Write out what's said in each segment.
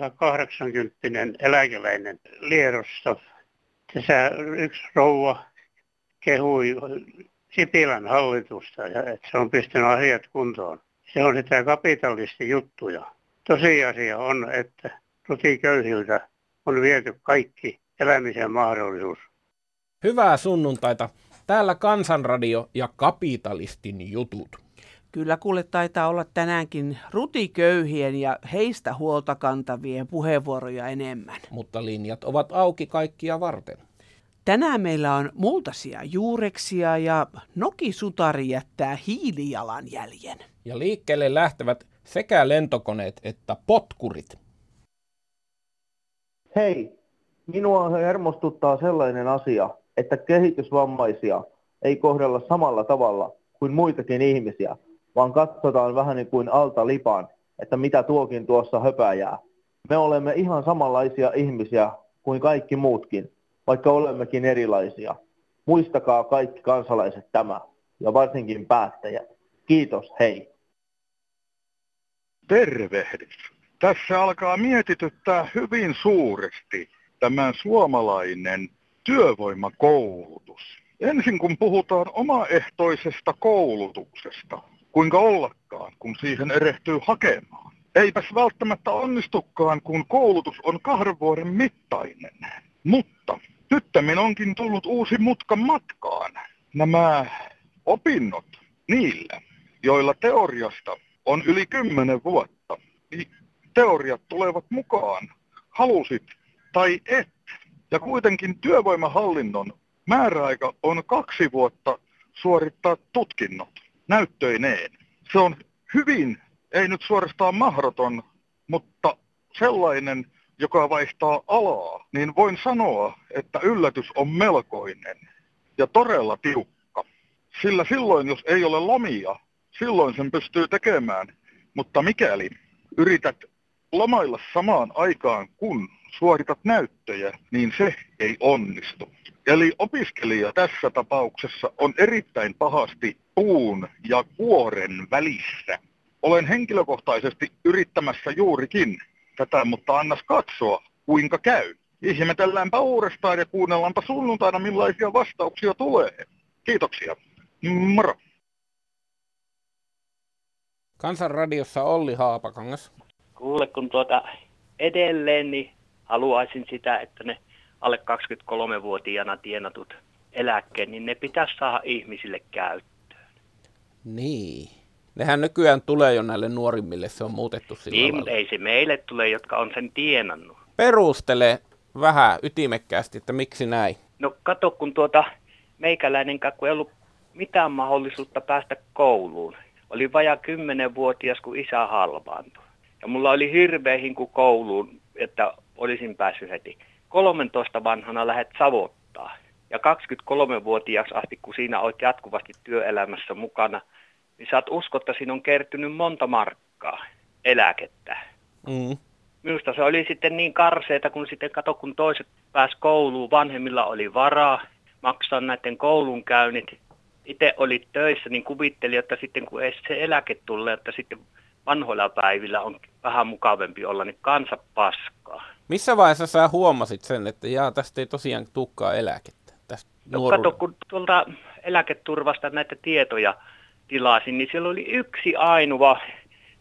lailla 80 eläkeläinen Liedosta. Tässä yksi rouva kehui Sipilän hallitusta, ja että se on pistänyt asiat kuntoon. Se on sitä kapitalistijuttuja. Tosiasia on, että köyhiltä on viety kaikki elämisen mahdollisuus. Hyvää sunnuntaita. Täällä Kansanradio ja kapitalistin jutut. Kyllä kuule taitaa olla tänäänkin rutiköyhien ja heistä huolta kantavien puheenvuoroja enemmän. Mutta linjat ovat auki kaikkia varten. Tänään meillä on multasia juureksia ja Nokisutari jättää hiilijalanjäljen. Ja liikkeelle lähtevät sekä lentokoneet että potkurit. Hei, minua hermostuttaa sellainen asia, että kehitysvammaisia ei kohdella samalla tavalla kuin muitakin ihmisiä, vaan katsotaan vähän niin kuin alta lipan, että mitä tuokin tuossa höpäjää. Me olemme ihan samanlaisia ihmisiä kuin kaikki muutkin, vaikka olemmekin erilaisia. Muistakaa kaikki kansalaiset tämä, ja varsinkin päättäjät. Kiitos, hei. Tervehdys. Tässä alkaa mietityttää hyvin suuresti tämä suomalainen työvoimakoulutus. Ensin kun puhutaan omaehtoisesta koulutuksesta, kuinka ollakaan, kun siihen erehtyy hakemaan. Eipäs välttämättä onnistukaan, kun koulutus on kahden vuoden mittainen. Mutta nyt onkin tullut uusi mutka matkaan. Nämä opinnot niillä, joilla teoriasta on yli kymmenen vuotta, niin teoriat tulevat mukaan, halusit tai et. Ja kuitenkin työvoimahallinnon määräaika on kaksi vuotta suorittaa tutkinnot näyttöineen. Se on hyvin, ei nyt suorastaan mahdoton, mutta sellainen, joka vaihtaa alaa, niin voin sanoa, että yllätys on melkoinen ja todella tiukka. Sillä silloin, jos ei ole lomia, silloin sen pystyy tekemään. Mutta mikäli yrität lomailla samaan aikaan, kun suoritat näyttöjä, niin se ei onnistu. Eli opiskelija tässä tapauksessa on erittäin pahasti puun ja kuoren välissä. Olen henkilökohtaisesti yrittämässä juurikin tätä, mutta annas katsoa, kuinka käy. Ihmetelläänpä uudestaan ja kuunnellaanpa sunnuntaina, millaisia vastauksia tulee. Kiitoksia. Moro. Kansanradiossa Olli Haapakangas. Kuule, kun tuota edelleen niin haluaisin sitä, että ne alle 23-vuotiaana tienatut eläkkeet, niin ne pitäisi saada ihmisille käyttöön. Niin. Nehän nykyään tulee jo näille nuorimmille, se on muutettu sillä Niin, mutta ei se meille tule, jotka on sen tienannut. Perustele vähän ytimekkäästi, että miksi näin. No kato, kun tuota meikäläinen kun ei ollut mitään mahdollisuutta päästä kouluun. Oli vaja kymmenen-vuotias, kun isä halvaantui. Ja mulla oli hirveä hinku kouluun, että olisin päässyt heti. 13 vanhana lähet savottaa. Ja 23-vuotiaaksi asti, kun siinä olet jatkuvasti työelämässä mukana, niin saat usko, että siinä on kertynyt monta markkaa eläkettä. Mm. Minusta se oli sitten niin karseeta, kun sitten kato, kun toiset pääs kouluun, vanhemmilla oli varaa maksaa näiden koulunkäynnit. Itse oli töissä, niin kuvittelin, että sitten kun ei se eläke tulee, että sitten vanhoilla päivillä on vähän mukavempi olla, niin kansa paskaa. Missä vaiheessa sä huomasit sen, että jaa, tästä ei tosiaan tukkaa eläkettä? No kato, kun tuolta eläketurvasta näitä tietoja tilasin, niin siellä oli yksi ainoa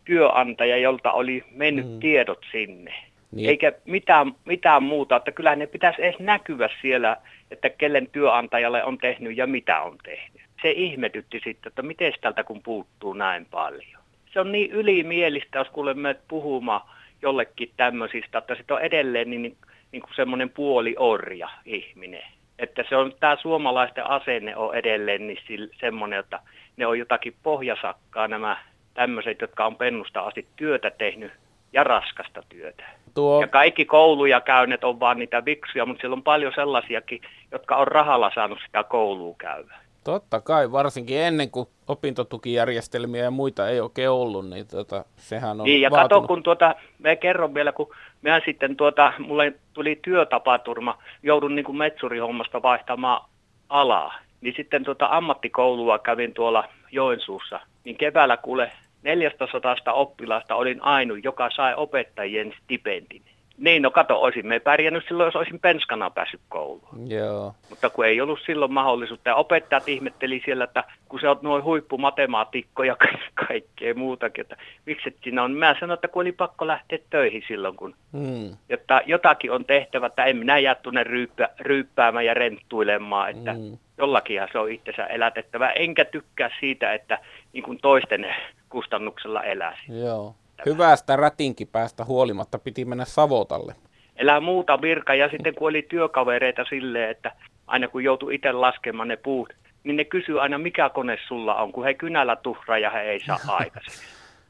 työnantaja, jolta oli mennyt mm. tiedot sinne. Niin. Eikä mitään, mitään muuta, että kyllä ne pitäisi edes näkyä siellä, että kellen työnantajalle on tehnyt ja mitä on tehnyt. Se ihmetytti sitten, että miten tältä kun puuttuu näin paljon. Se on niin ylimielistä, jos kuulemme puhumaan jollekin tämmöisistä, että sitten on edelleen niin, niin, niin kuin semmoinen puoli orja ihminen. Että se on, tämä suomalaisten asenne on edelleen niin semmoinen, että ne on jotakin pohjasakkaa nämä tämmöiset, jotka on pennusta asti työtä tehnyt ja raskasta työtä. Tuo... Ja kaikki kouluja käyneet on vaan niitä viksuja, mutta siellä on paljon sellaisiakin, jotka on rahalla saanut sitä koulua käydä. Totta kai, varsinkin ennen kuin opintotukijärjestelmiä ja muita ei oikein ollut, niin tota, sehän on Niin, ja vaatunut. kato, kun tuota, me kerron vielä, kun mä sitten tuota, mulle tuli työtapaturma, joudun niin kuin metsurihommasta vaihtamaan alaa. Niin sitten tuota ammattikoulua kävin tuolla Joensuussa, niin keväällä kuule 400 oppilaasta olin ainut, joka sai opettajien stipendin. Niin, no kato, olisin me pärjännyt silloin, jos olisin penskana päässyt kouluun. Joo. Mutta kun ei ollut silloin mahdollisuutta. Ja opettajat ihmetteli siellä, että kun sä oot noin huippumatemaatikko ja kaikkea muutakin, että miksi et siinä on. Mä sanoin, että kun oli pakko lähteä töihin silloin, kun hmm. jotta jotakin on tehtävä, että en minä jää tuonne ryyppä, ryyppäämään ja renttuilemaan, että hmm. jollakinhan se on itsensä elätettävä. Enkä tykkää siitä, että niin kuin toisten kustannuksella eläisi. Joo. Hyvästä rätinkipäästä huolimatta piti mennä Savotalle. Elää muuta virka ja sitten kun oli työkavereita silleen, että aina kun joutui itse laskemaan ne puut, niin ne kysyy aina mikä kone sulla on, kun he kynällä tuhraa ja he ei saa aikaiseksi.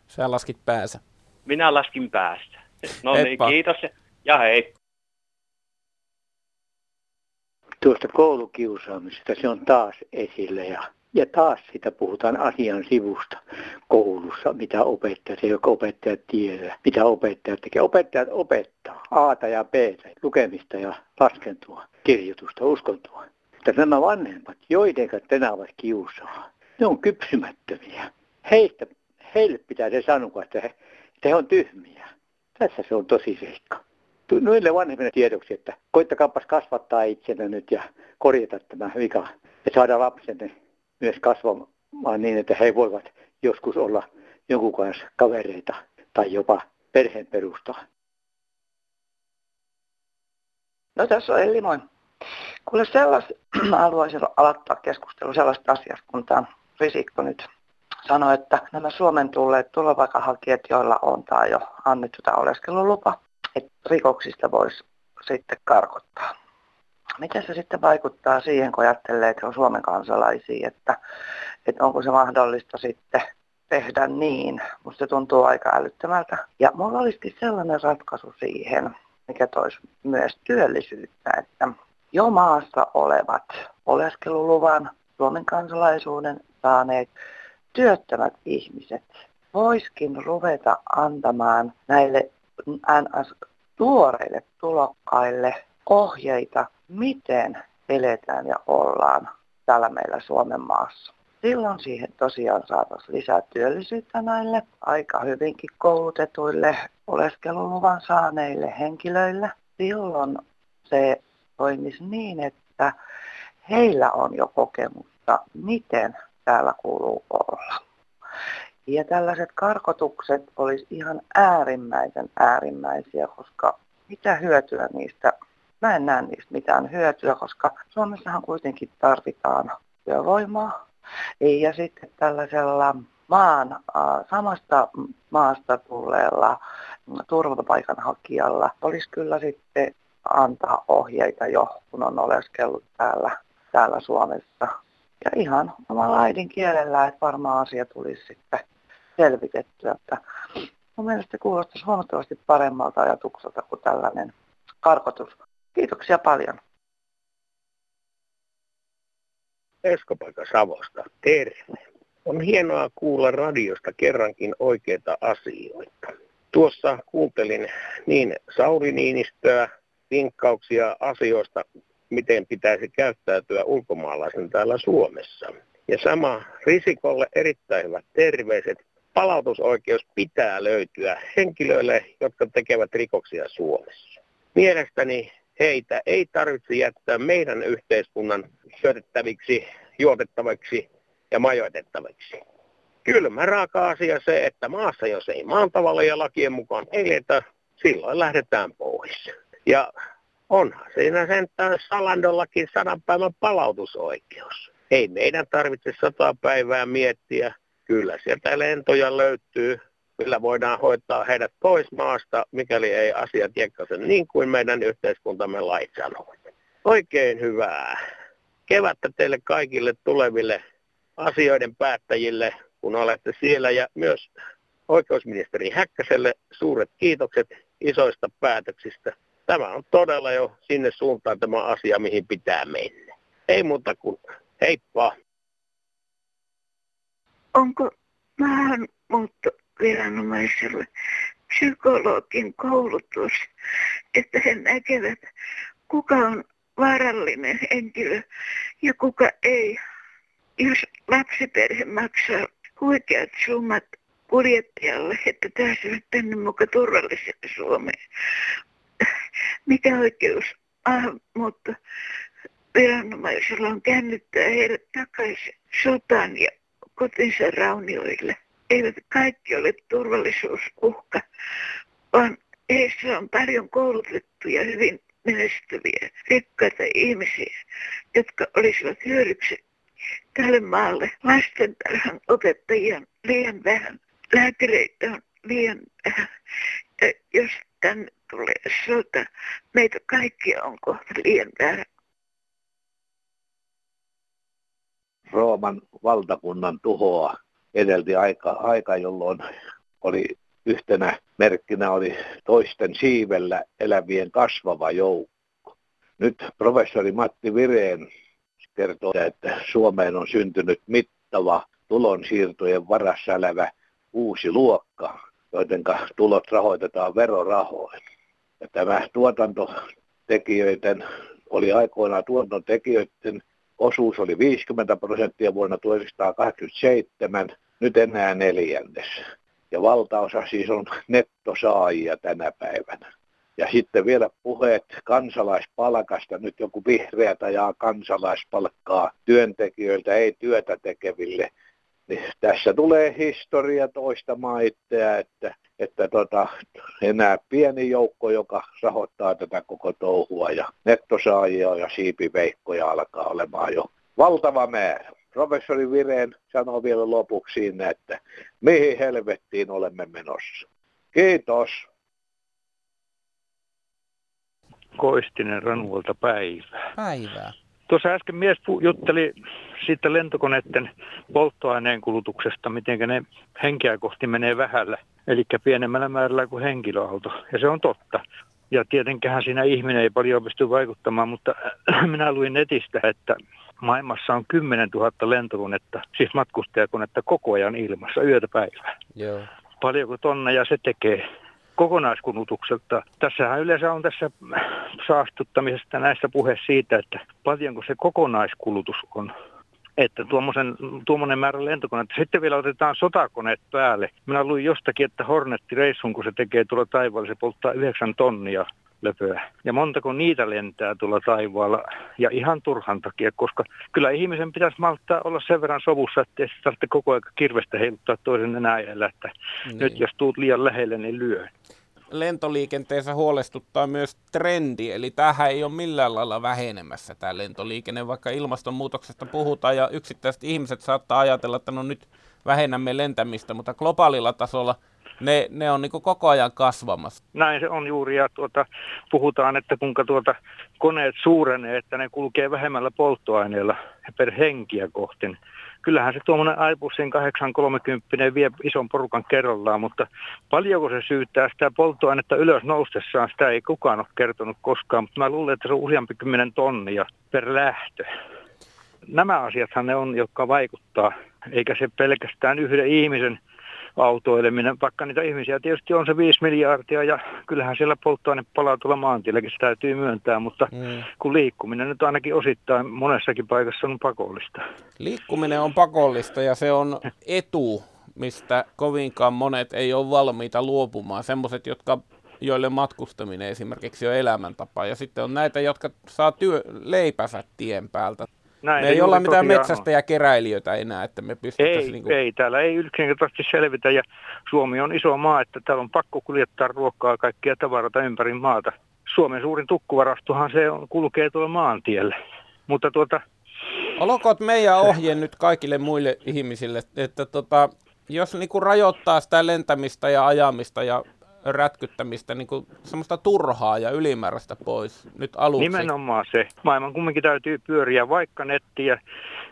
Sä laskit päässä. Minä laskin päästä. No niin, kiitos ja hei. Tuosta koulukiusaamisesta se on taas esille ja ja taas sitä puhutaan asian sivusta koulussa, mitä opettajat, ei opettajat tiedä, mitä opettajat tekee. Opettajat opettaa A ja B, lukemista ja laskentua, kirjoitusta, uskontoa. Mutta nämä vanhemmat, joiden tänä ovat kiusaa, ne on kypsymättömiä. Heistä, heille pitää se sanoa, että he, että he on tyhmiä. Tässä se on tosi seikka. Noille vanhemmille tiedoksi, että koittakaapas kasvattaa itsenne nyt ja korjata tämä vika ja saada lapsenne myös kasvamaan niin, että he voivat joskus olla jonkun kanssa kavereita tai jopa perheen perustaa. No tässä on Elli, moi. Kuule sellais, haluaisin aloittaa keskustelu sellaista asiasta, kun tämä Risikko nyt sanoi, että nämä Suomen tulleet turvapaikanhakijat, joilla on tai jo annettu tämä oleskelulupa, että rikoksista voisi sitten karkottaa. Miten se sitten vaikuttaa siihen, kun ajattelee, että on Suomen kansalaisia, että, että onko se mahdollista sitten tehdä niin. Musta se tuntuu aika älyttömältä. Ja mulla olisikin sellainen ratkaisu siihen, mikä toisi myös työllisyyttä, että jo maassa olevat oleskeluluvan, Suomen kansalaisuuden saaneet työttömät ihmiset voiskin ruveta antamaan näille NS tuoreille tulokkaille ohjeita miten eletään ja ollaan täällä meillä Suomen maassa. Silloin siihen tosiaan saataisiin lisää työllisyyttä näille aika hyvinkin koulutetuille oleskeluluvan saaneille henkilöille. Silloin se toimisi niin, että heillä on jo kokemusta, miten täällä kuuluu olla. Ja tällaiset karkotukset olisi ihan äärimmäisen äärimmäisiä, koska mitä hyötyä niistä Mä en näe niistä mitään hyötyä, koska Suomessahan kuitenkin tarvitaan työvoimaa. Ja sitten tällaisella maan, samasta maasta tulleella turvapaikanhakijalla olisi kyllä sitten antaa ohjeita jo, kun on oleskellut täällä, täällä Suomessa. Ja ihan omalla äidinkielellä, että varmaan asia tulisi sitten selvitettyä. Että mun mielestä kuulostaisi huomattavasti paremmalta ajatukselta kuin tällainen karkotus. Kiitoksia paljon. Eskopaika Savosta, terve. On hienoa kuulla radiosta kerrankin oikeita asioita. Tuossa kuuntelin niin Sauri Niinistöä, vinkkauksia asioista, miten pitäisi käyttäytyä ulkomaalaisen täällä Suomessa. Ja sama Risikolle erittäin hyvät terveiset. Palautusoikeus pitää löytyä henkilöille, jotka tekevät rikoksia Suomessa. Mielestäni heitä ei tarvitse jättää meidän yhteiskunnan syötettäviksi, juotettaviksi ja majoitettaviksi. Kylmä raaka asia se, että maassa jos ei maan tavalla ja lakien mukaan eletä, silloin lähdetään pois. Ja onhan siinä sentään Salandollakin sadan päivän palautusoikeus. Ei meidän tarvitse sata päivää miettiä. Kyllä sieltä lentoja löytyy Kyllä voidaan hoitaa heidät pois maasta, mikäli ei asiat jekkaise niin kuin meidän yhteiskuntamme lait sanovat. Oikein hyvää kevättä teille kaikille tuleville asioiden päättäjille, kun olette siellä ja myös oikeusministeri Häkkäselle suuret kiitokset isoista päätöksistä. Tämä on todella jo sinne suuntaan tämä asia, mihin pitää mennä. Ei muuta kuin heippa. Onko vähän mutta viranomaisille psykologin koulutus, että he näkevät, kuka on vaarallinen henkilö ja kuka ei. Jos lapsiperhe maksaa huikeat summat kuljettajalle, että pääsevät tänne mukaan turvalliselle Suomeen. Mikä oikeus ah, mutta viranomaisilla on käännyttää heidät takaisin sotaan ja kotinsa raunioille. Eivät kaikki ole turvallisuusuhka, vaan heissä on paljon koulutettuja, hyvin menestyviä, rikkaita ihmisiä, jotka olisivat hyödyksi tälle maalle. Lastentarhan opettajia on liian vähän, lääkäreitä on liian vähän. Ja jos tänne tulee sota, meitä kaikkia on kohta liian vähän. Rooman valtakunnan tuhoa edelti aika, aika jolloin oli yhtenä merkkinä oli toisten siivellä elävien kasvava joukko. Nyt professori Matti Vireen kertoo, että Suomeen on syntynyt mittava tulonsiirtojen varassa elävä uusi luokka, joiden tulot rahoitetaan verorahoin. Ja tämä tuotantotekijöiden, oli aikoinaan tuotantotekijöiden osuus oli 50 prosenttia vuonna 1987, nyt enää neljännes. Ja valtaosa siis on nettosaajia tänä päivänä. Ja sitten vielä puheet kansalaispalkasta. Nyt joku vihreä ajaa kansalaispalkkaa työntekijöiltä, ei työtä tekeville. Niin tässä tulee historia toista itseä, että, että tota, enää pieni joukko, joka rahoittaa tätä koko touhua ja nettosaajia ja siipiveikkoja alkaa olemaan jo valtava määrä. Professori Vireen sanoo vielä lopuksi siinä, että mihin helvettiin olemme menossa. Kiitos. Koistinen Ranuolta päivää. Päivää. Tuossa äsken mies jutteli siitä lentokoneiden polttoaineen kulutuksesta, miten ne henkeä kohti menee vähällä, eli pienemmällä määrällä kuin henkilöauto. Ja se on totta. Ja tietenkään siinä ihminen ei paljon pysty vaikuttamaan, mutta minä luin netistä, että maailmassa on 10 000 lentokonetta, siis matkustajakonetta koko ajan ilmassa yötä päivää. Joo. Paljonko tonneja se tekee? Kokonaiskulutukselta. Tässähän yleensä on tässä saastuttamisesta näissä puhe siitä, että paljonko se kokonaiskulutus on että tuommoisen, tuommoinen määrä lentokoneita. Sitten vielä otetaan sotakoneet päälle. Minä luin jostakin, että Hornetti-reissun, kun se tekee tuolla taivaalla, se polttaa 9 tonnia löpöä. Ja montako niitä lentää tuolla taivaalla ja ihan turhan takia, koska kyllä ihmisen pitäisi malttaa olla sen verran sovussa, että ei tarvitse koko ajan kirvestä heiluttaa toisen enää että niin. nyt jos tuut liian lähelle, niin lyö. Lentoliikenteessä huolestuttaa myös trendi, eli tähän ei ole millään lailla vähenemässä tämä lentoliikenne, vaikka ilmastonmuutoksesta puhutaan ja yksittäiset ihmiset saattaa ajatella, että no nyt vähennämme lentämistä, mutta globaalilla tasolla – ne, ne on niin koko ajan kasvamassa. Näin se on juuri, ja tuota, puhutaan, että kuinka tuota koneet suurenee, että ne kulkee vähemmällä polttoaineella per henkiä kohti. Kyllähän se tuommoinen Aibussin 830 vie ison porukan kerrallaan, mutta paljonko se syyttää sitä polttoainetta ylös noustessaan, sitä ei kukaan ole kertonut koskaan, mutta mä luulen, että se on useampi kymmenen tonnia per lähtö. Nämä asiathan ne on, jotka vaikuttaa, eikä se pelkästään yhden ihmisen autoileminen, vaikka niitä ihmisiä tietysti on se 5 miljardia ja kyllähän siellä polttoaine palaa tuolla maantielläkin, se täytyy myöntää, mutta mm. kun liikkuminen nyt ainakin osittain monessakin paikassa on pakollista. Liikkuminen on pakollista ja se on etu, mistä kovinkaan monet ei ole valmiita luopumaan. Semmoiset, jotka joille matkustaminen esimerkiksi on elämäntapa. Ja sitten on näitä, jotka saa työ, leipänsä tien päältä. Näin, me ei olla mitään metsästä ja keräilijöitä enää, että me pystyttäisiin... Ei, niin kuin... ei, täällä ei yksinkertaisesti selvitä ja Suomi on iso maa, että täällä on pakko kuljettaa ruokaa kaikkia tavaroita ympäri maata. Suomen suurin tukkuvarastohan se on, kulkee tuolla maantielle, mutta tuota... Olkoon meidän ohje nyt kaikille muille ihmisille, että tota, jos niinku rajoittaa sitä lentämistä ja ajamista ja rätkyttämistä, niin kuin semmoista turhaa ja ylimääräistä pois nyt aluksi. Nimenomaan se. Maailman kumminkin täytyy pyöriä, vaikka netti ja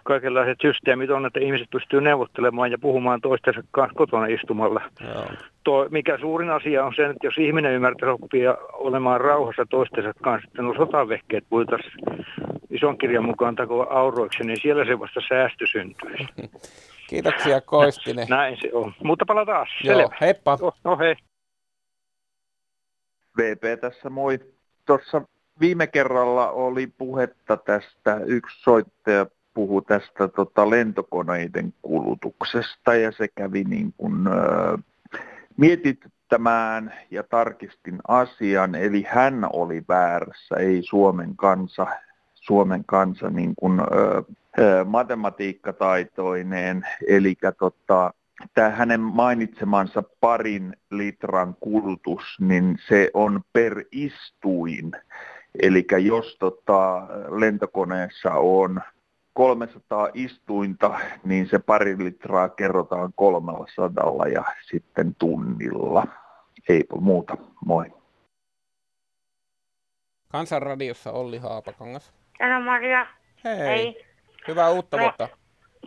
kaikenlaiset systeemit on, että ihmiset pystyy neuvottelemaan ja puhumaan toistensa kanssa kotona istumalla. Joo. Tuo, mikä suurin asia on se, että jos ihminen ymmärtää oppia olemaan rauhassa toistensa kanssa, että nuo sotavehkeet voitaisiin ison kirjan mukaan takoa auroiksi, niin siellä se vasta säästö syntyisi. Kiitoksia Koistinen. Näin se on. Mutta palataan. Joo, Selvä. heippa. Oh, no hei. VP tässä moi. Tuossa viime kerralla oli puhetta tästä, yksi soittaja puhui tästä tota, lentokoneiden kulutuksesta ja se kävi niin kuin, mietityttämään ja tarkistin asian, eli hän oli väärässä, ei Suomen kansa, Suomen kansa niin kuin, ö, matematiikkataitoineen, eli tota, tämä hänen mainitsemansa parin litran kulutus, niin se on per istuin. Eli jos tota, lentokoneessa on 300 istuinta, niin se pari litraa kerrotaan 300 ja sitten tunnilla. Ei muuta, moi. Kansanradiossa Olli Haapakangas. Sano Maria. Hei. Hei. Hyvää uutta no, vuotta.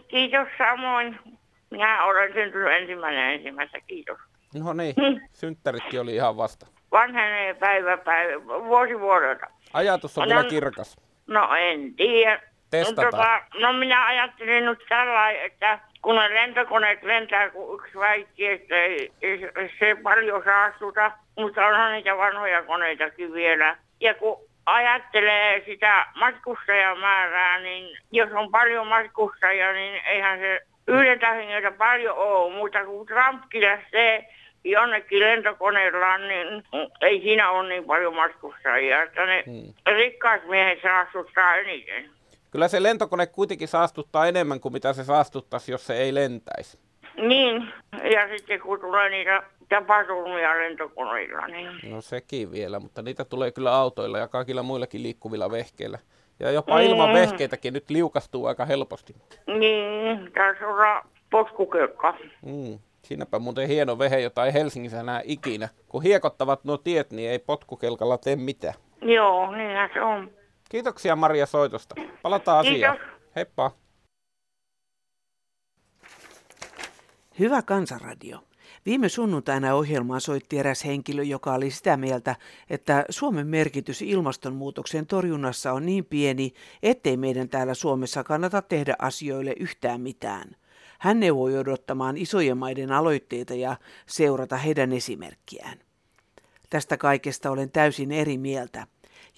Kiitos samoin. Minä olen syntynyt ensimmäinen ensimmäistä, kiitos. No niin, hmm. synttäritkin oli ihan vasta. Vanhenee päivä päivä, vuosi vuodelta. Ajatus on no, vielä kirkas. No en tiedä. Testataan. Tota, no minä ajattelin nyt tällä että kun ne lentokoneet lentää, kun yksi väitti, että ei, ei se paljon saastuta, mutta onhan niitä vanhoja koneitakin vielä. Ja kun ajattelee sitä matkustajamäärää, niin jos on paljon matkustajia, niin eihän se yhdeltä hengeltä paljon ole, mutta kun Trumpkin lähtee jonnekin lentokoneella, niin ei siinä ole niin paljon matkustajia, että ne hmm. rikkaat miehet saastuttaa eniten. Kyllä se lentokone kuitenkin saastuttaa enemmän kuin mitä se saastuttaisi, jos se ei lentäisi. Niin, ja sitten kun tulee niitä tapaturmia lentokoneilla. Niin... No sekin vielä, mutta niitä tulee kyllä autoilla ja kaikilla muillakin liikkuvilla vehkeillä. Ja jopa mm. ilman vehkeitäkin nyt liukastuu aika helposti. Niin, tässä on potkukelkka. Mm. Siinäpä muuten hieno vehe, jota ei Helsingissä näe ikinä. Kun hiekottavat nuo tiet, niin ei potkukelkalla tee mitään. Joo, niinhän se on. Kiitoksia Maria soitosta. Palataan asiaan. Heippa. Hyvä kansanradio. Viime sunnuntaina ohjelmaan soitti eräs henkilö, joka oli sitä mieltä, että Suomen merkitys ilmastonmuutoksen torjunnassa on niin pieni, ettei meidän täällä Suomessa kannata tehdä asioille yhtään mitään. Hän neuvoi odottamaan isojen maiden aloitteita ja seurata heidän esimerkkiään. Tästä kaikesta olen täysin eri mieltä.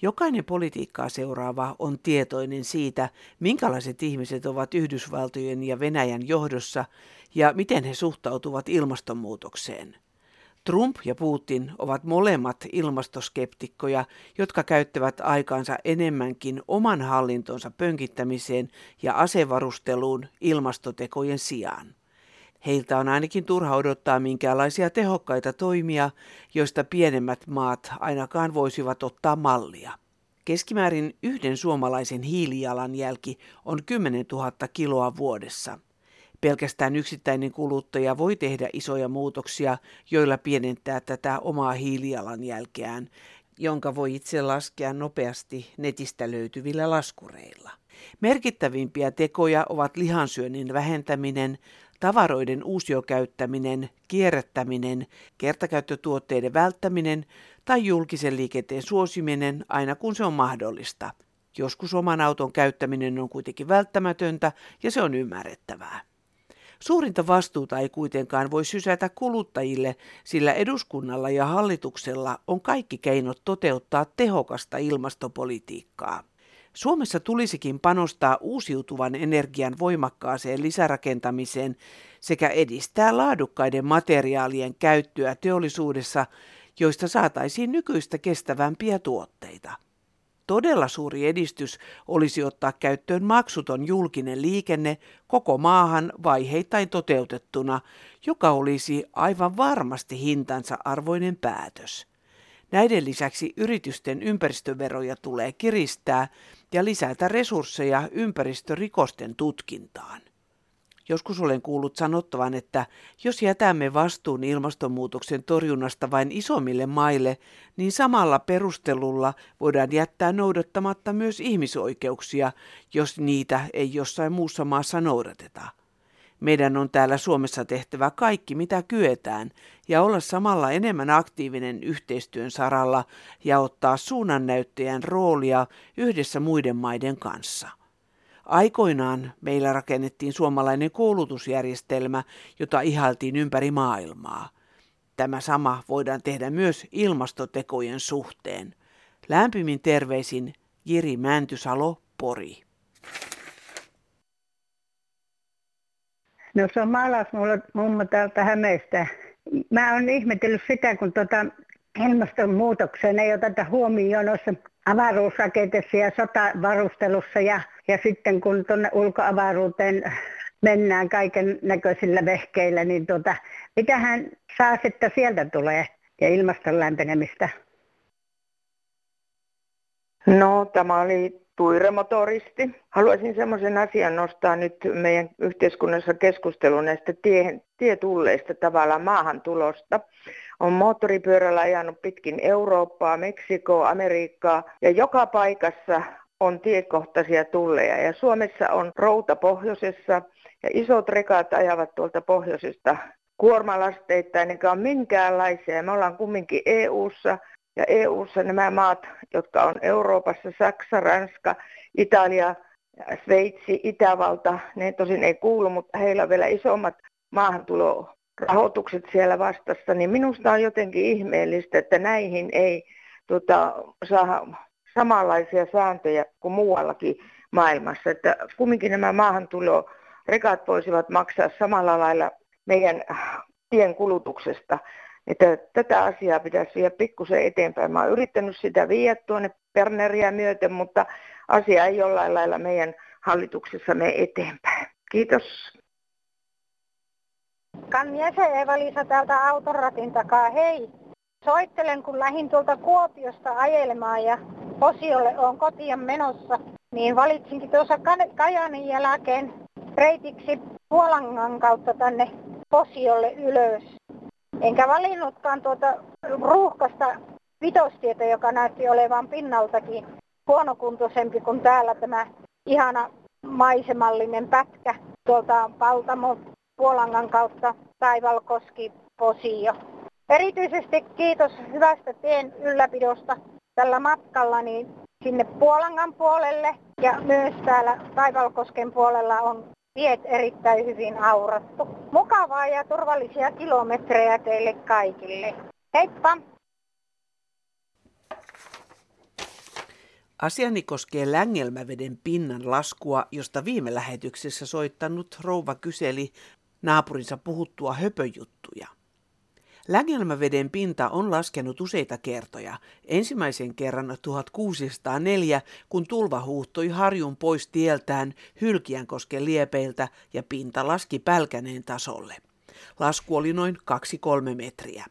Jokainen politiikkaa seuraava on tietoinen siitä, minkälaiset ihmiset ovat Yhdysvaltojen ja Venäjän johdossa ja miten he suhtautuvat ilmastonmuutokseen. Trump ja Putin ovat molemmat ilmastoskeptikkoja, jotka käyttävät aikaansa enemmänkin oman hallintonsa pönkittämiseen ja asevarusteluun ilmastotekojen sijaan. Heiltä on ainakin turha odottaa minkäänlaisia tehokkaita toimia, joista pienemmät maat ainakaan voisivat ottaa mallia. Keskimäärin yhden suomalaisen hiilijalanjälki on 10 000 kiloa vuodessa. Pelkästään yksittäinen kuluttaja voi tehdä isoja muutoksia, joilla pienentää tätä omaa hiilijalanjälkeään, jonka voi itse laskea nopeasti netistä löytyvillä laskureilla. Merkittävimpiä tekoja ovat lihansyönnin vähentäminen, tavaroiden uusiokäyttäminen, kierrättäminen, kertakäyttötuotteiden välttäminen tai julkisen liikenteen suosiminen aina kun se on mahdollista. Joskus oman auton käyttäminen on kuitenkin välttämätöntä ja se on ymmärrettävää. Suurinta vastuuta ei kuitenkaan voi sysätä kuluttajille, sillä eduskunnalla ja hallituksella on kaikki keinot toteuttaa tehokasta ilmastopolitiikkaa. Suomessa tulisikin panostaa uusiutuvan energian voimakkaaseen lisärakentamiseen sekä edistää laadukkaiden materiaalien käyttöä teollisuudessa, joista saataisiin nykyistä kestävämpiä tuotteita. Todella suuri edistys olisi ottaa käyttöön maksuton julkinen liikenne koko maahan vaiheittain toteutettuna, joka olisi aivan varmasti hintansa arvoinen päätös. Näiden lisäksi yritysten ympäristöveroja tulee kiristää ja lisätä resursseja ympäristörikosten tutkintaan. Joskus olen kuullut sanottavan, että jos jätämme vastuun ilmastonmuutoksen torjunnasta vain isommille maille, niin samalla perustelulla voidaan jättää noudattamatta myös ihmisoikeuksia, jos niitä ei jossain muussa maassa noudateta. Meidän on täällä Suomessa tehtävä kaikki, mitä kyetään, ja olla samalla enemmän aktiivinen yhteistyön saralla ja ottaa suunnannäyttäjän roolia yhdessä muiden maiden kanssa. Aikoinaan meillä rakennettiin suomalainen koulutusjärjestelmä, jota ihaltiin ympäri maailmaa. Tämä sama voidaan tehdä myös ilmastotekojen suhteen. Lämpimin terveisin Jiri Mäntysalo, Pori. No se on maalaismummo täältä Hämeestä. Mä oon ihmetellyt sitä, kun tota ilmastonmuutokseen ei oteta huomioon noissa avaruusraketeissa ja sotavarustelussa ja, ja sitten kun tuonne ulkoavaruuteen mennään kaiken näköisillä vehkeillä, niin tuota, mitähän saa sitten sieltä tulee ja ilmaston lämpenemistä? No, tämä oli tuiremotoristi. Haluaisin semmoisen asian nostaa nyt meidän yhteiskunnassa keskustelun näistä tie, tietulleista tavallaan maahantulosta. On moottoripyörällä ajanut pitkin Eurooppaa, Meksikoa, Amerikkaa ja joka paikassa on tiekohtaisia tulleja. Ja Suomessa on routa pohjoisessa ja isot rekat ajavat tuolta pohjoisesta kuormalasteita, eikä ole minkäänlaisia. Me ollaan kumminkin EU-ssa ja EU-ssa nämä maat, jotka on Euroopassa, Saksa, Ranska, Italia, Sveitsi, Itävalta, ne tosin ei kuulu, mutta heillä on vielä isommat maahantulorahoitukset siellä vastassa, niin minusta on jotenkin ihmeellistä, että näihin ei tota, saa samanlaisia sääntöjä kuin muuallakin maailmassa. Että kumminkin nämä maahantulorekat voisivat maksaa samalla lailla meidän tien kulutuksesta. Että tätä asiaa pitäisi viedä pikkusen eteenpäin. Mä oon yrittänyt sitä viedä tuonne Berneriä myöten, mutta asia ei jollain lailla meidän hallituksessa mene eteenpäin. Kiitos. Kanniese Eva-Liisa täältä autoratin takaa. Hei, soittelen kun lähin tuolta Kuopiosta ajelemaan ja Posiolle on kotiin menossa. Niin valitsinkin tuossa Kajanin jälkeen reitiksi Puolangan kautta tänne Posiolle ylös. Enkä valinnutkaan tuota ruuhkasta vitostietä, joka näytti olevan pinnaltakin huonokuntoisempi kuin täällä tämä ihana maisemallinen pätkä tuolta Paltamo Puolangan kautta Taivalkoski Posio. Erityisesti kiitos hyvästä tien ylläpidosta tällä matkalla niin sinne Puolangan puolelle ja myös täällä Taivalkosken puolella on tiet erittäin hyvin aurattu. Mukavaa ja turvallisia kilometrejä teille kaikille. Heippa! Asiani koskee Längelmäveden pinnan laskua, josta viime lähetyksessä soittanut rouva kyseli naapurinsa puhuttua höpöjuttuja. Längelmäveden pinta on laskenut useita kertoja. Ensimmäisen kerran 1604, kun tulva huuhtoi harjun pois tieltään Hylkiänkosken liepeiltä ja pinta laski Pälkäneen tasolle. Lasku oli noin 2-3 metriä.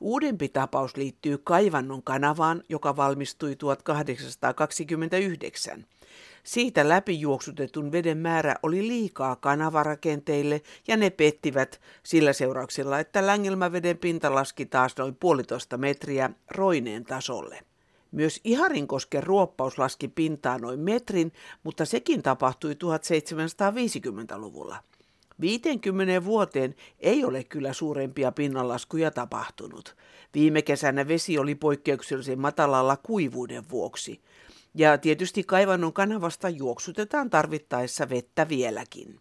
Uudempi tapaus liittyy Kaivannon kanavaan, joka valmistui 1829. Siitä läpijuoksutetun veden määrä oli liikaa kanavarakenteille ja ne pettivät sillä seurauksella, että Längelmäveden pinta laski taas noin puolitoista metriä roineen tasolle. Myös Iharinkosken ruoppaus laski pintaa noin metrin, mutta sekin tapahtui 1750-luvulla. 50 vuoteen ei ole kyllä suurempia pinnanlaskuja tapahtunut. Viime kesänä vesi oli poikkeuksellisen matalalla kuivuuden vuoksi. Ja tietysti kaivannon kanavasta juoksutetaan tarvittaessa vettä vieläkin.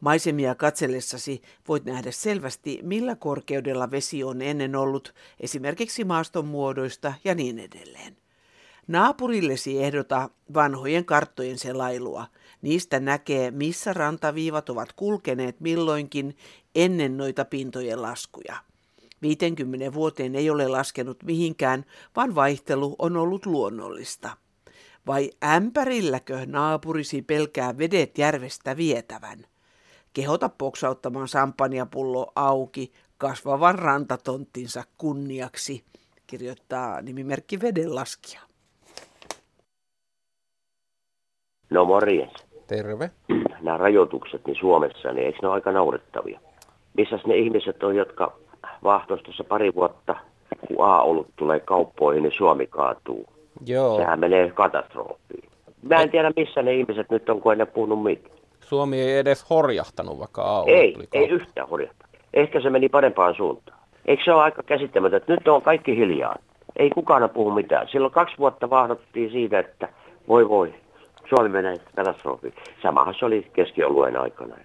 Maisemia katsellessasi voit nähdä selvästi, millä korkeudella vesi on ennen ollut, esimerkiksi maaston muodoista ja niin edelleen. Naapurillesi ehdota vanhojen karttojen selailua. Niistä näkee, missä rantaviivat ovat kulkeneet milloinkin ennen noita pintojen laskuja. 50 vuoteen ei ole laskenut mihinkään, vaan vaihtelu on ollut luonnollista. Vai ämpärilläkö naapurisi pelkää vedet järvestä vietävän? Kehota poksauttamaan sampanjapullo auki kasvavan rantatonttinsa kunniaksi, kirjoittaa nimimerkki Vedenlaskija. No morjens. Terve. Nämä rajoitukset niin Suomessa, niin eikö ne ole aika naurettavia? Missäs ne ihmiset on, jotka vahtos tuossa pari vuotta, kun A-olut tulee kauppoihin, niin Suomi kaatuu. Joo. Sehän menee katastrofiin. Mä en tiedä, missä ne ihmiset nyt on, kun en puhunut mitään. Suomi ei edes horjahtanut, vaikka A Ei, ei yhtään horjahtanut. Ehkä se meni parempaan suuntaan. Eikö se ole aika käsittämätöntä, että nyt on kaikki hiljaa? Ei kukaan puhu mitään. Silloin kaksi vuotta vahdottiin siitä, että voi voi, Suomi menee katastrofiin. Samahan se oli keskioluen aikana.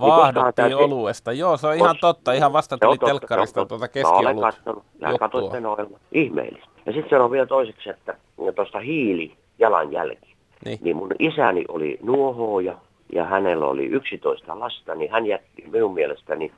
Vaahdottiin niin oluesta. Joo, se on ihan totta. Ihan vasta tuli telkkarista tuota keskiolut Mä olen katsonut. Mä katsoin sen ohjelman. Ihmeellistä. Ja sitten se on vielä toiseksi, että tuosta hiili jalanjälki. Niin. niin mun isäni oli nuohooja ja hänellä oli 11 lasta, niin hän jätti minun mielestäni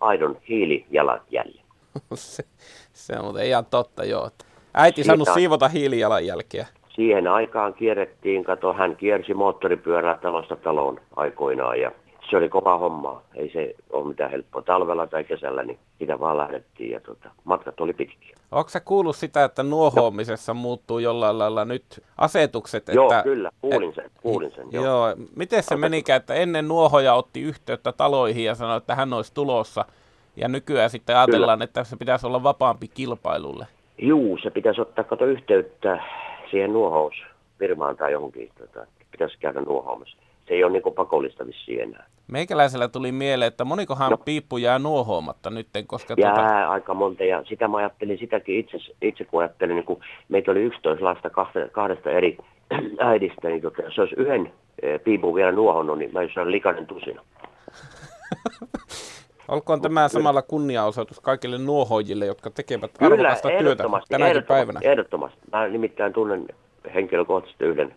aidon hiilijalanjäljen. se, se on ihan totta, joo. Äiti Siitä... saanut siivota hiilijalanjälkeä. Siihen aikaan kierrettiin, kato, hän kiersi moottoripyörää talosta taloon aikoinaan ja se oli kova homma. Ei se ole mitään helppoa talvella tai kesällä, niin sitä vaan lähdettiin ja tota, matkat oli pitkiä. Onko se kuullut sitä, että nuohoamisessa no. muuttuu jollain lailla nyt asetukset? Joo, että, kyllä, kuulin sen. Kuulin sen joo. joo. Miten se menikään, että ennen nuohoja otti yhteyttä taloihin ja sanoi, että hän olisi tulossa, ja nykyään sitten ajatellaan, kyllä. että se pitäisi olla vapaampi kilpailulle? Juu, se pitäisi ottaa kato yhteyttä siihen nuohousfirmaan tai johonkin, tota, pitäisi käydä nuohoamassa. Se ei ole niin pakollista vissiin enää. Meikäläisellä tuli mieleen, että monikohan no. piippu jää nuohoamatta nyt, koska... Jää tuota... aika monta, ja sitä mä ajattelin sitäkin itse, itse kun ajattelin, niin kun meitä oli 11 lasta kahdesta eri äidistä, niin tota, jos olisi yhden e, piipun vielä nuohonnut, niin mä olisin likainen tusina. Olkoon tämä samalla kunniaosoitus kaikille nuohoijille, jotka tekevät Kyllä, arvokasta työtä tänäkin päivänä. ehdottomasti. Mä nimittäin tunnen henkilökohtaisesti yhden,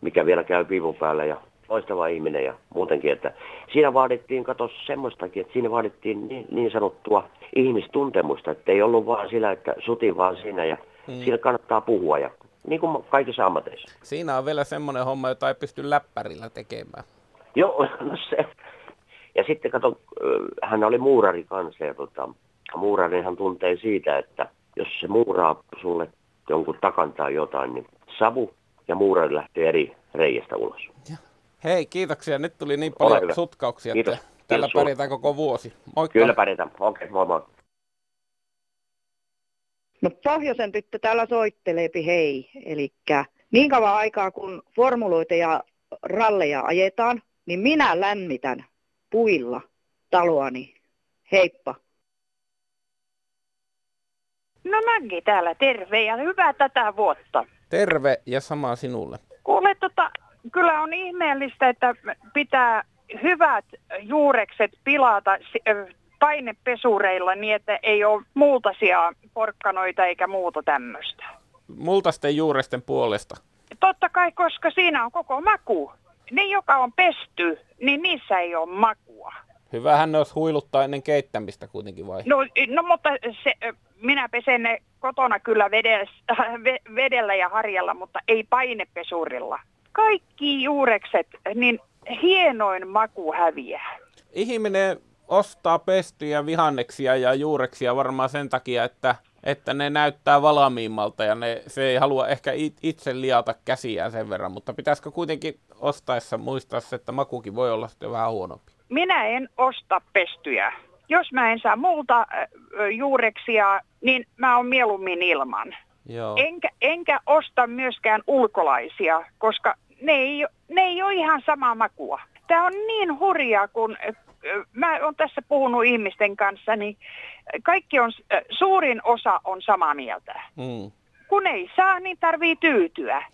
mikä vielä käy piipun päällä ja loistava ihminen ja muutenkin, että siinä vaadittiin, kato semmoistakin, että siinä vaadittiin niin, niin sanottua ihmistuntemusta, että ei ollut vaan sillä, että suti vaan siinä ja hmm. siinä kannattaa puhua ja niin kuin kaikissa ammateissa. Siinä on vielä semmoinen homma, jota ei pysty läppärillä tekemään. Joo, no se. Ja sitten kato, hän oli muurari kanssa ja tota, muurarinhan tuntee siitä, että jos se muuraa sulle jonkun takantaa jotain, niin savu ja muurari lähtee eri reiästä ulos. Ja. Hei, kiitoksia. Nyt tuli niin paljon sutkauksia, Kiitos. että tällä Kiitos pärjätään koko vuosi. Moikka. Kyllä pärjätään. Okei, okay, moi moi. No Pohjoisen tyttö täällä soitteleepi hei. Eli niin kauan aikaa kun formuloita ja ralleja ajetaan, niin minä lämmitän puilla taloani. Heippa. No Maggi täällä, terve ja hyvää tätä vuotta. Terve ja sama sinulle. Kuule, tota, kyllä on ihmeellistä, että pitää hyvät juurekset pilata painepesureilla niin, että ei ole multaisia porkkanoita eikä muuta tämmöistä. Multasten juuresten puolesta? Totta kai, koska siinä on koko maku. Ne, joka on pesty, niin niissä ei ole makua. Hyvähän ne olisi huiluttaa ennen keittämistä kuitenkin vai? No, no mutta se, minä pesen ne kotona kyllä vedellä, vedellä ja harjalla, mutta ei painepesurilla kaikki juurekset, niin hienoin maku häviää. Ihminen ostaa pestyjä vihanneksia ja juureksia varmaan sen takia, että, että ne näyttää valmiimmalta ja ne, se ei halua ehkä itse liata käsiään sen verran, mutta pitäisikö kuitenkin ostaessa muistaa se, että makukin voi olla sitten vähän huonompi? Minä en osta pestyjä. Jos mä en saa multa juureksia, niin mä oon mieluummin ilman. Joo. Enkä, enkä osta myöskään ulkolaisia, koska ne ei, ne ei ole ihan samaa makua. Tämä on niin hurjaa, kun mä olen tässä puhunut ihmisten kanssa, niin kaikki on, suurin osa on samaa mieltä. Mm. Kun ei saa, niin tarvii tyytyä.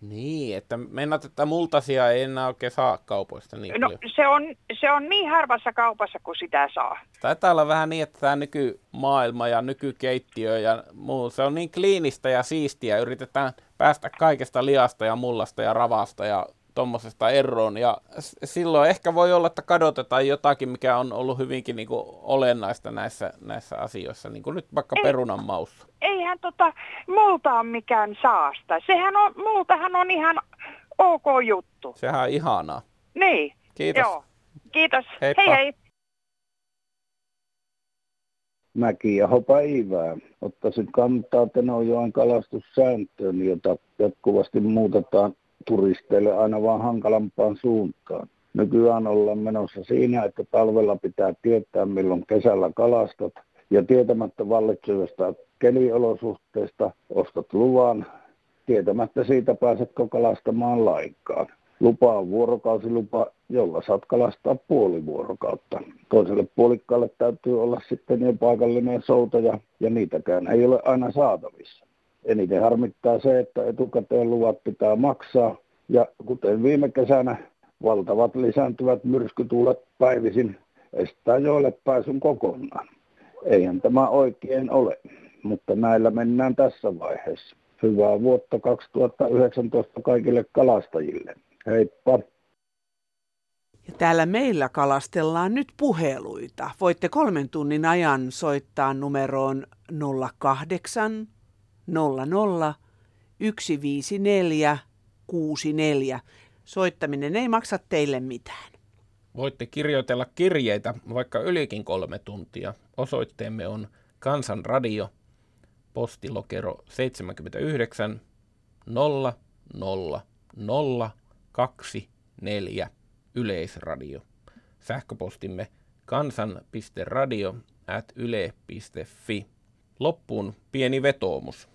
Niin, että mennät, että multasia ei enää oikein saa kaupoista niin No se on, se on niin harvassa kaupassa kuin sitä saa. Taitaa olla vähän niin, että tämä nykymaailma ja nykykeittiö ja muu, se on niin kliinistä ja siistiä. Yritetään päästä kaikesta liasta ja mullasta ja ravasta ja tuommoisesta eroon. Ja silloin ehkä voi olla, että kadotetaan jotakin, mikä on ollut hyvinkin niin kuin olennaista näissä, näissä asioissa, niin kuin nyt vaikka Ei, perunan maussa. Eihän tota, multa on mikään saasta. Sehän on, multahan on ihan ok juttu. Sehän on ihanaa. Niin. Kiitos. Joo. Kiitos. Heippa. Hei hei. Mäki ja päivää. Ottaisin kantaa Tenojoen kalastussääntöön, jota jatkuvasti muutetaan turisteille aina vaan hankalampaan suuntaan. Nykyään ollaan menossa siinä, että talvella pitää tietää milloin kesällä kalastat ja tietämättä vallitsevasta keliolosuhteesta ostat luvan, tietämättä siitä pääsetkö kalastamaan lainkaan. Lupa on vuorokausilupa, jolla saat kalastaa puoli vuorokautta. Toiselle puolikkaalle täytyy olla sitten jo paikallinen soutaja, ja niitäkään ei ole aina saatavissa. Eniten harmittaa se, että etukäteen luvat pitää maksaa, ja kuten viime kesänä, valtavat lisääntyvät myrskytuulet päivisin estää joille pääsyn kokonaan. Eihän tämä oikein ole, mutta näillä mennään tässä vaiheessa. Hyvää vuotta 2019 kaikille kalastajille. Heippa! Ja täällä meillä kalastellaan nyt puheluita. Voitte kolmen tunnin ajan soittaa numeroon 08 00 154 64. Soittaminen ei maksa teille mitään. Voitte kirjoitella kirjeitä vaikka ylikin kolme tuntia. Osoitteemme on Kansanradio, postilokero 79 0 0 0 2 4 Yleisradio. Sähköpostimme kansan.radio at yle.fi. Loppuun pieni vetoomus.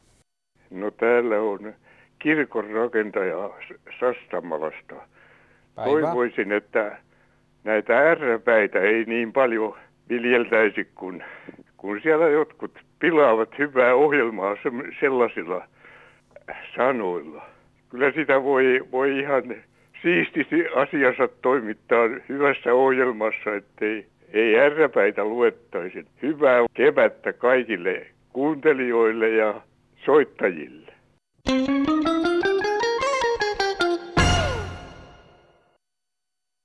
No täällä on kirkon rakentaja Sastamalasta. Päivä. Toivoisin, että näitä ärräpäitä ei niin paljon viljeltäisi, kun, kun siellä jotkut pilaavat hyvää ohjelmaa sellaisilla sanoilla. Kyllä sitä voi, voi ihan siististi asiansa toimittaa hyvässä ohjelmassa, ettei ei ärräpäitä luettaisi. Hyvää kevättä kaikille kuuntelijoille ja soittajille.